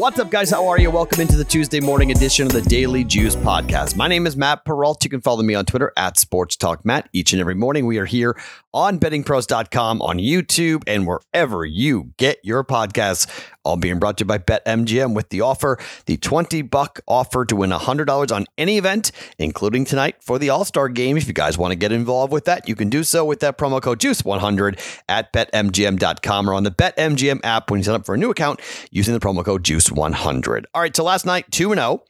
What's up, guys? How are you? Welcome into the Tuesday morning edition of the Daily Juice Podcast. My name is Matt Perrault. You can follow me on Twitter at Sports Talk Matt. Each and every morning, we are here on bettingpros.com, on YouTube, and wherever you get your podcasts. All being brought to you by BetMGM with the offer, the 20 buck offer to win $100 on any event, including tonight for the All Star game. If you guys want to get involved with that, you can do so with that promo code JUICE100 at betmgm.com or on the BetMGM app when you sign up for a new account using the promo code JUICE100. All right, so last night, 2 0.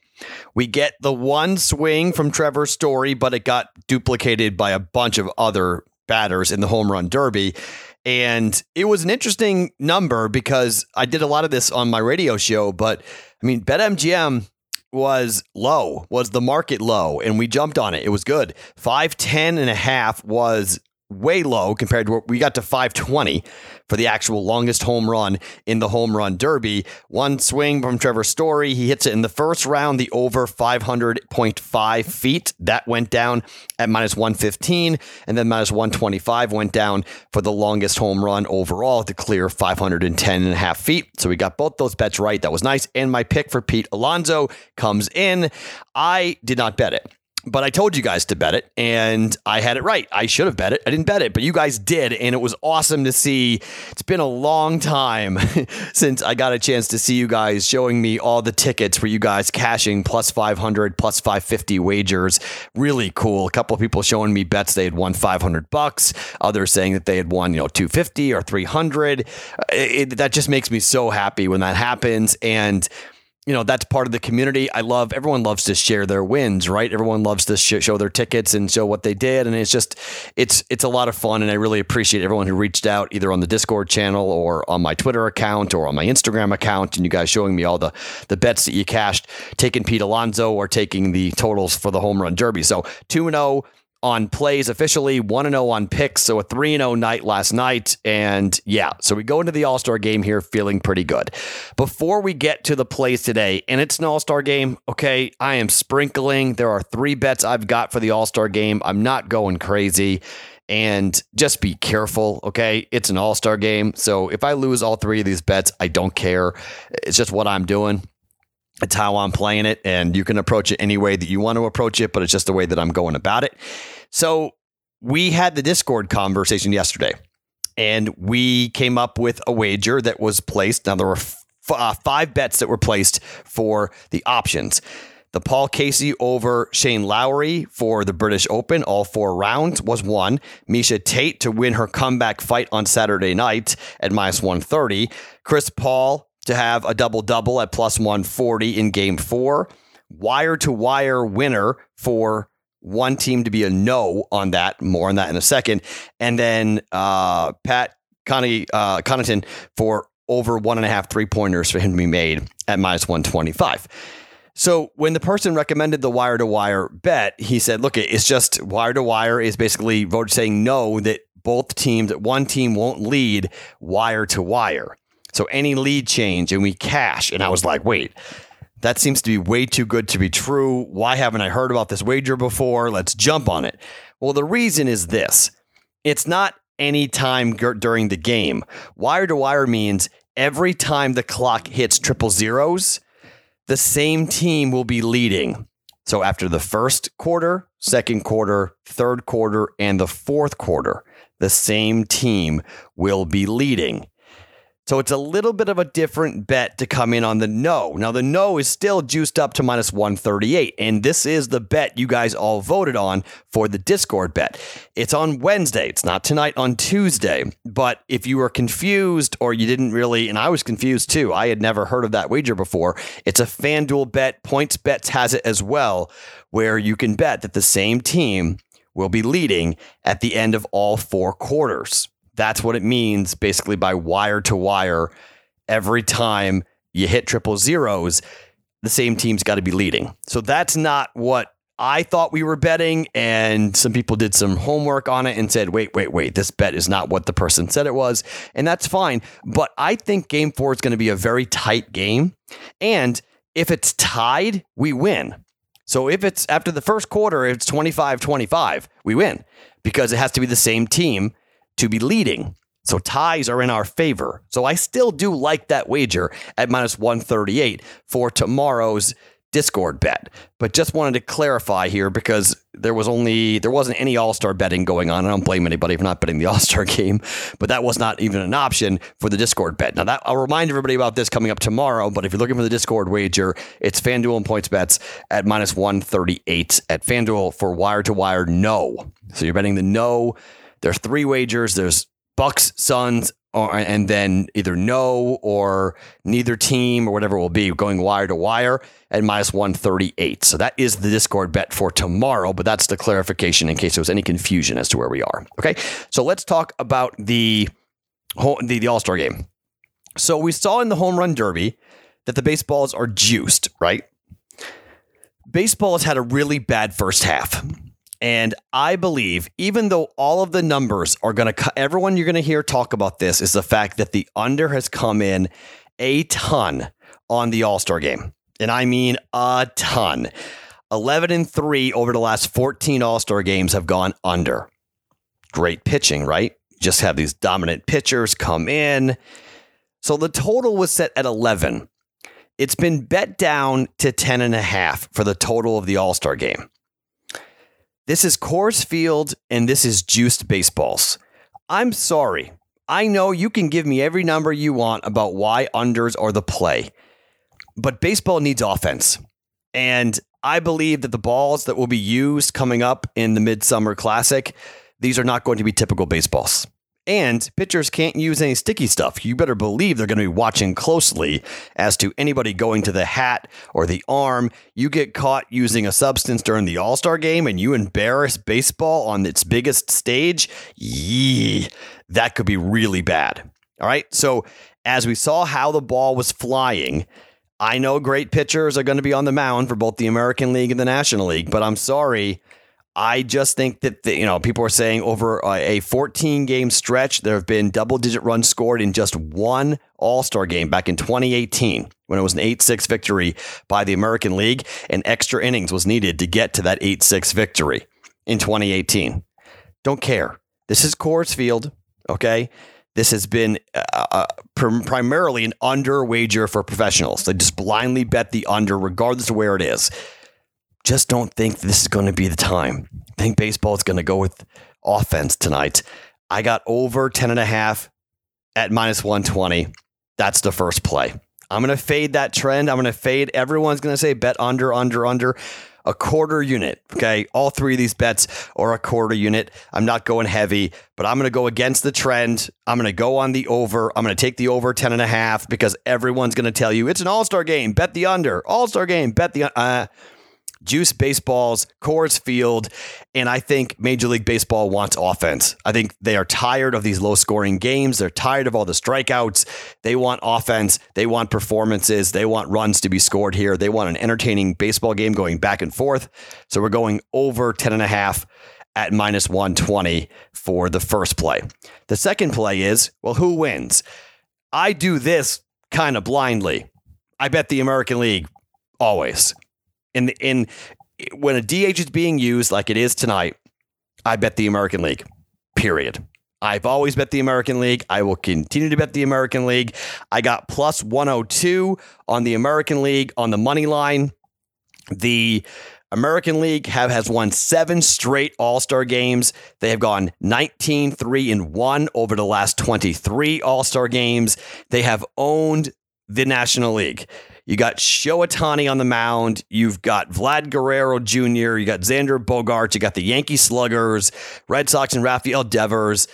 We get the one swing from Trevor Story, but it got duplicated by a bunch of other batters in the home run derby. And it was an interesting number because I did a lot of this on my radio show, but I mean, BetMGM was low, was the market low, and we jumped on it. It was good. 510 and a half was way low compared to what we got to 520 for the actual longest home run in the home run derby. One swing from Trevor Story. He hits it in the first round, the over 500.5 feet. That went down at minus 115. And then minus 125 went down for the longest home run overall to clear 510 and a half feet. So we got both those bets right. That was nice. And my pick for Pete Alonso comes in. I did not bet it but I told you guys to bet it, and I had it right. I should have bet it. I didn't bet it, but you guys did, and it was awesome to see. It's been a long time since I got a chance to see you guys showing me all the tickets for you guys cashing plus 500, plus 550 wagers. Really cool. A couple of people showing me bets they had won 500 bucks, others saying that they had won, you know, 250 or 300. It, that just makes me so happy when that happens. And you know that's part of the community. I love everyone loves to share their wins right? Everyone loves to sh- show their tickets and show what they did. And it's just it's it's a lot of fun. And i really appreciate everyone who reached out either on the discord channel or on my twitter account or on my instagram account and you guys showing me all the the bets that you cashed taking pete alonso or taking the totals for the home run derby. So 2-0 on plays officially, 1 0 on picks. So a 3 0 night last night. And yeah, so we go into the All Star game here feeling pretty good. Before we get to the plays today, and it's an All Star game, okay, I am sprinkling. There are three bets I've got for the All Star game. I'm not going crazy. And just be careful, okay? It's an all star game. So if I lose all three of these bets, I don't care. It's just what I'm doing. It's how I'm playing it, and you can approach it any way that you want to approach it, but it's just the way that I'm going about it. So we had the Discord conversation yesterday, and we came up with a wager that was placed. Now there were f- uh, five bets that were placed for the options. The Paul Casey over Shane Lowry for the British Open, all four rounds was one. Miesha Tate to win her comeback fight on Saturday night at minus 130. Chris Paul to have a double double at plus 140 in game four. Wire to wire winner for one team to be a no on that. More on that in a second. And then uh, Pat Connie, uh, Connaughton for over one and a half three pointers for him to be made at minus 125. So when the person recommended the wire to wire bet, he said, look, it's just wire to wire is basically vote saying no that both teams, that one team won't lead wire to wire. So any lead change and we cash. And I was like, wait, that seems to be way too good to be true. Why haven't I heard about this wager before? Let's jump on it. Well, the reason is this it's not any time g- during the game. Wire to wire means every time the clock hits triple zeros, the same team will be leading. So after the first quarter, second quarter, third quarter, and the fourth quarter, the same team will be leading. So it's a little bit of a different bet to come in on the no. Now, the no is still juiced up to minus 138. And this is the bet you guys all voted on for the Discord bet. It's on Wednesday. It's not tonight on Tuesday. But if you were confused or you didn't really, and I was confused too, I had never heard of that wager before. It's a FanDuel bet. Points Bets has it as well, where you can bet that the same team will be leading at the end of all four quarters. That's what it means basically by wire to wire. Every time you hit triple zeros, the same team's got to be leading. So that's not what I thought we were betting. And some people did some homework on it and said, wait, wait, wait, this bet is not what the person said it was. And that's fine. But I think game four is going to be a very tight game. And if it's tied, we win. So if it's after the first quarter, it's 25 25, we win because it has to be the same team to be leading. So ties are in our favor. So I still do like that wager at minus 138 for tomorrow's Discord bet. But just wanted to clarify here because there was only there wasn't any All-Star betting going on. I don't blame anybody for not betting the All-Star game, but that was not even an option for the Discord bet. Now that I'll remind everybody about this coming up tomorrow, but if you're looking for the Discord wager, it's FanDuel and points bets at minus 138 at FanDuel for wire to wire no. So you're betting the no. There's three wagers. There's Bucks, Suns, or, and then either no or neither team or whatever it will be going wire to wire at minus 138. So that is the Discord bet for tomorrow, but that's the clarification in case there was any confusion as to where we are. Okay. So let's talk about the, the, the All Star game. So we saw in the home run derby that the baseballs are juiced, right? Baseball has had a really bad first half. And I believe, even though all of the numbers are going to, everyone you're going to hear talk about this is the fact that the under has come in a ton on the All Star game. And I mean a ton. 11 and 3 over the last 14 All Star games have gone under. Great pitching, right? Just have these dominant pitchers come in. So the total was set at 11. It's been bet down to 10 and a half for the total of the All Star game. This is Coors Field and this is juiced baseballs. I'm sorry. I know you can give me every number you want about why unders are the play, but baseball needs offense. And I believe that the balls that will be used coming up in the Midsummer Classic, these are not going to be typical baseballs. And pitchers can't use any sticky stuff. You better believe they're going to be watching closely as to anybody going to the hat or the arm. You get caught using a substance during the All Star game and you embarrass baseball on its biggest stage. Yee, that could be really bad. All right. So, as we saw how the ball was flying, I know great pitchers are going to be on the mound for both the American League and the National League, but I'm sorry I just think that the, you know people are saying over a 14 game stretch there have been double digit runs scored in just one All Star game back in 2018 when it was an 8-6 victory by the American League and extra innings was needed to get to that 8-6 victory in 2018. Don't care. This is Coors Field, okay? This has been uh, uh primarily an under wager for professionals. They just blindly bet the under regardless of where it is just don't think this is going to be the time. I think baseball is going to go with offense tonight. I got over 10 and a half at minus 120. That's the first play. I'm going to fade that trend. I'm going to fade. Everyone's going to say bet under, under, under a quarter unit. Okay. All three of these bets are a quarter unit. I'm not going heavy, but I'm going to go against the trend. I'm going to go on the over. I'm going to take the over 10 and a half because everyone's going to tell you it's an all star game. Bet the under. All star game. Bet the. Uh, Juice Baseball's Coors Field. And I think Major League Baseball wants offense. I think they are tired of these low scoring games. They're tired of all the strikeouts. They want offense. They want performances. They want runs to be scored here. They want an entertaining baseball game going back and forth. So we're going over 10 and a half at minus 120 for the first play. The second play is well, who wins? I do this kind of blindly. I bet the American League always. In in when a DH is being used like it is tonight, I bet the American League. Period. I've always bet the American League. I will continue to bet the American League. I got plus 102 on the American League on the money line. The American League have has won seven straight All-Star games. They have gone 19 3 and 1 over the last 23 All-Star games. They have owned the National League. You got Shohei Ohtani on the mound. You've got Vlad Guerrero Jr. You got Xander Bogaerts. You got the Yankee Sluggers, Red Sox, and Rafael Devers.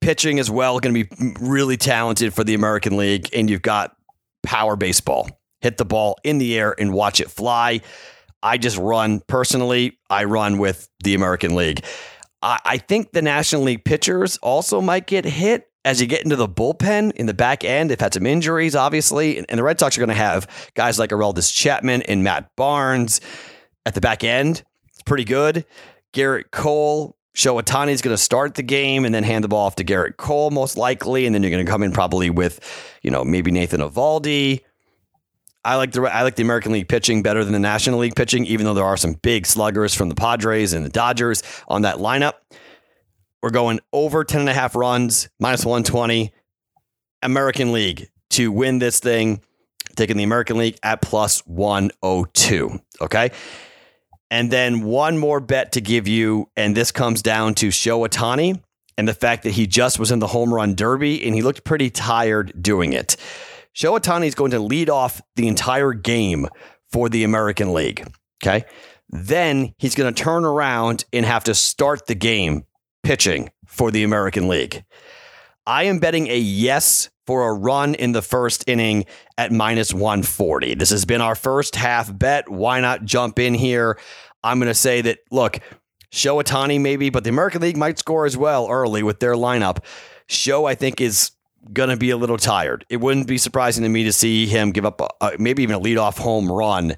Pitching as well, going to be really talented for the American League. And you've got power baseball. Hit the ball in the air and watch it fly. I just run personally, I run with the American League. I think the National League pitchers also might get hit as you get into the bullpen in the back end, they've had some injuries, obviously, and, the Red Sox are going to have guys like Aroldis Chapman and Matt Barnes at the back end. It's pretty good. Gerrit Cole, Shohei Ohtani is going to start the game and then hand the ball off to Gerrit Cole, most likely, and then you're going to come in probably with, you know, maybe Nathan Eovaldi. I like the I like the American League pitching better than the National League pitching, even though there are some big sluggers from the Padres and the Dodgers on that lineup. We're going over 10 and a half runs, minus 120. American League to win this thing, taking the American League at plus 102. Okay. And then one more bet to give you, and this comes down to Shohei Ohtani and the fact that he just was in the home run derby and he looked pretty tired doing it. Shohei Ohtani is going to lead off the entire game for the American League. Okay. Then he's going to turn around and have to start the game pitching for the American League. I am betting a yes for a run in the first inning at minus 140. This has been our first half bet. Why not jump in here? I'm going to say that, look, Ohtani maybe, but the American League might score as well early with their lineup. Sho, I think, is going to be a little tired. It wouldn't be surprising to me to see him give up a, maybe even a leadoff home run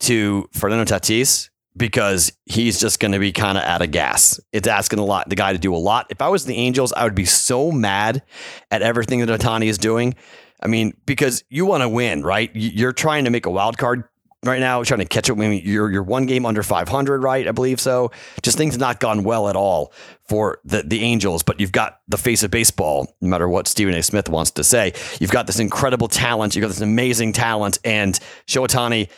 to Fernando Tatis because he's just going to be kind of out of gas. It's asking a lot, the guy to do a lot. If I was the Angels, I would be so mad at everything that Ohtani is doing. I mean, because you want to win, right? You're trying to make a wild card right now, trying to catch up. I mean, you're you're one game under 500, right? I believe so. Just things have not gone well at all for the the Angels. But you've got the face of baseball. No matter what Stephen A. Smith wants to say, you've got this incredible talent. You've got this amazing talent, and Shohei Ohtani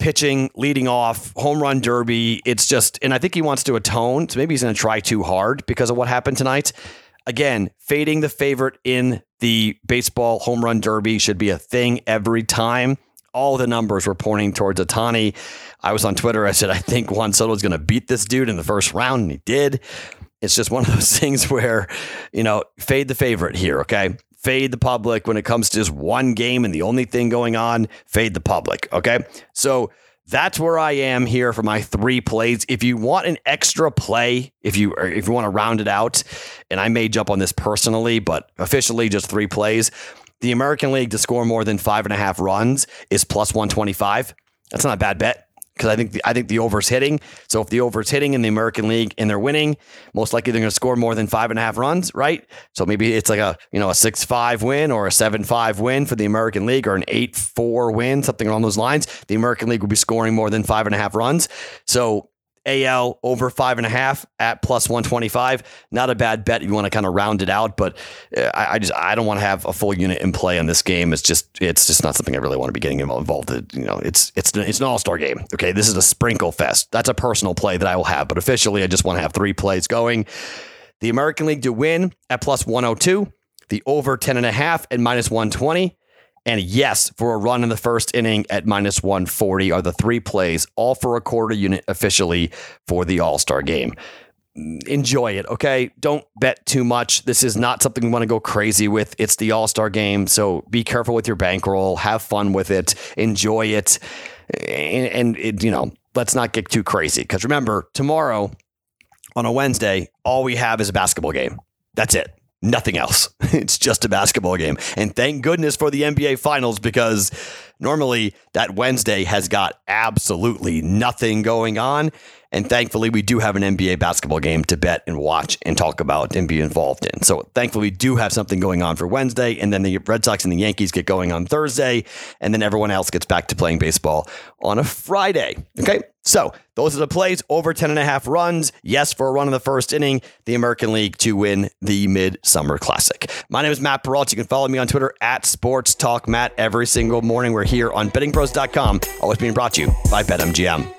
pitching, leading off, home run derby. It's just, and I think he wants to atone. So maybe he's going to try too hard because of what happened tonight. Again, fading the favorite in the baseball home run derby should be a thing every time. All the numbers were pointing towards Ohtani. I was on Twitter. I said, I think Juan Soto is going to beat this dude in the first round, and he did. It's just one of those things where, you know, fade the favorite here, okay? Fade the public when it comes to just one game and the only thing going on, fade the public. Okay. So that's where I am here for my three plays. If you want an extra play, if you if you want to round it out, and I may jump on this personally, but officially just three plays. The American League to score more than five and a half runs is plus 125. That's not a bad bet because I think the, I think the over's hitting. So if the over's hitting in the American League and they're winning, most likely they're going to score more than five and a half runs, right? So maybe it's like a you know a six five win or a seven five win for the American League or an eight four win, something along those lines. The American League will be scoring more than five and a half runs. So AL over five and a half at plus 125. Not a bad bet if you want to kind of round it out, but uh, I, I just I don't want to have a full unit in play on this game. It's just it's just not something I really want to be getting involved in. You know, it's it's it's an all star game. Okay, this is a sprinkle fest. That's a personal play that I will have, but officially I just want to have three plays going. The American League to win at plus 102, the over 10 and a half at minus 120 and yes, for a run in the first inning at minus 140 are the three plays, all for a quarter unit officially for the All Star game. Mm, enjoy it, okay? Don't bet too much. This is not something you want to go crazy with. It's the All Star game, so be careful with your bankroll. Have fun with it. Enjoy it. And, and it, you know, let's not get too crazy. Because remember, tomorrow on a Wednesday, all we have is a basketball game. That's it nothing else. It's just a basketball game. And thank goodness for the NBA Finals because normally that Wednesday has got absolutely nothing going on. And thankfully, we do have an NBA basketball game to bet and watch and talk about and be involved in. So thankfully, we do have something going on for Wednesday. And then the Red Sox and the Yankees get going on Thursday. And then everyone else gets back to playing baseball on a Friday. Okay. So those are the plays over 10 and a half runs. Yes, for a run in the first inning, the American League to win the Midsummer Classic. My name is Matt Perrault. You can follow me on Twitter at Sports Talk Matt every single morning. We're here on bettingpros.com, always being brought to you by BetMGM.